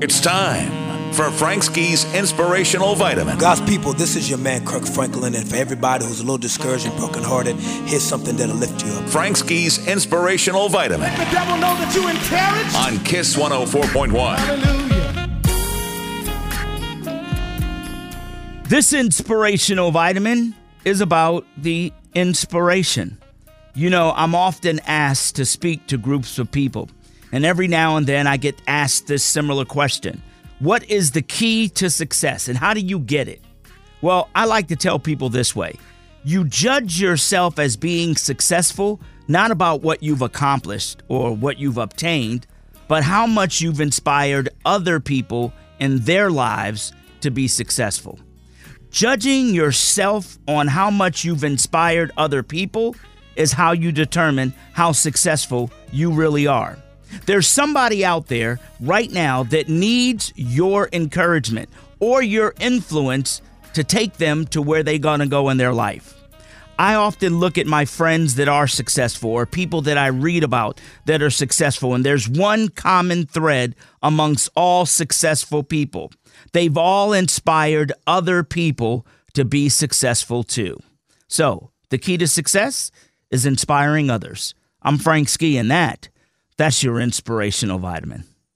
It's time for Frank Ski's Inspirational Vitamin. God's people, this is your man Kirk Franklin, and for everybody who's a little discouraged and brokenhearted, here's something that'll lift you up. Frank Ski's Inspirational Vitamin Let the devil know that you encouraged. on Kiss 104.1. Hallelujah. This inspirational vitamin is about the inspiration. You know, I'm often asked to speak to groups of people, and every now and then I get asked this similar question What is the key to success, and how do you get it? Well, I like to tell people this way you judge yourself as being successful not about what you've accomplished or what you've obtained, but how much you've inspired other people in their lives to be successful. Judging yourself on how much you've inspired other people is how you determine how successful you really are. There's somebody out there right now that needs your encouragement or your influence to take them to where they're going to go in their life. I often look at my friends that are successful or people that I read about that are successful, and there's one common thread amongst all successful people. They've all inspired other people to be successful too. So, the key to success is inspiring others. I'm Frank Ski, and that, that's your inspirational vitamin.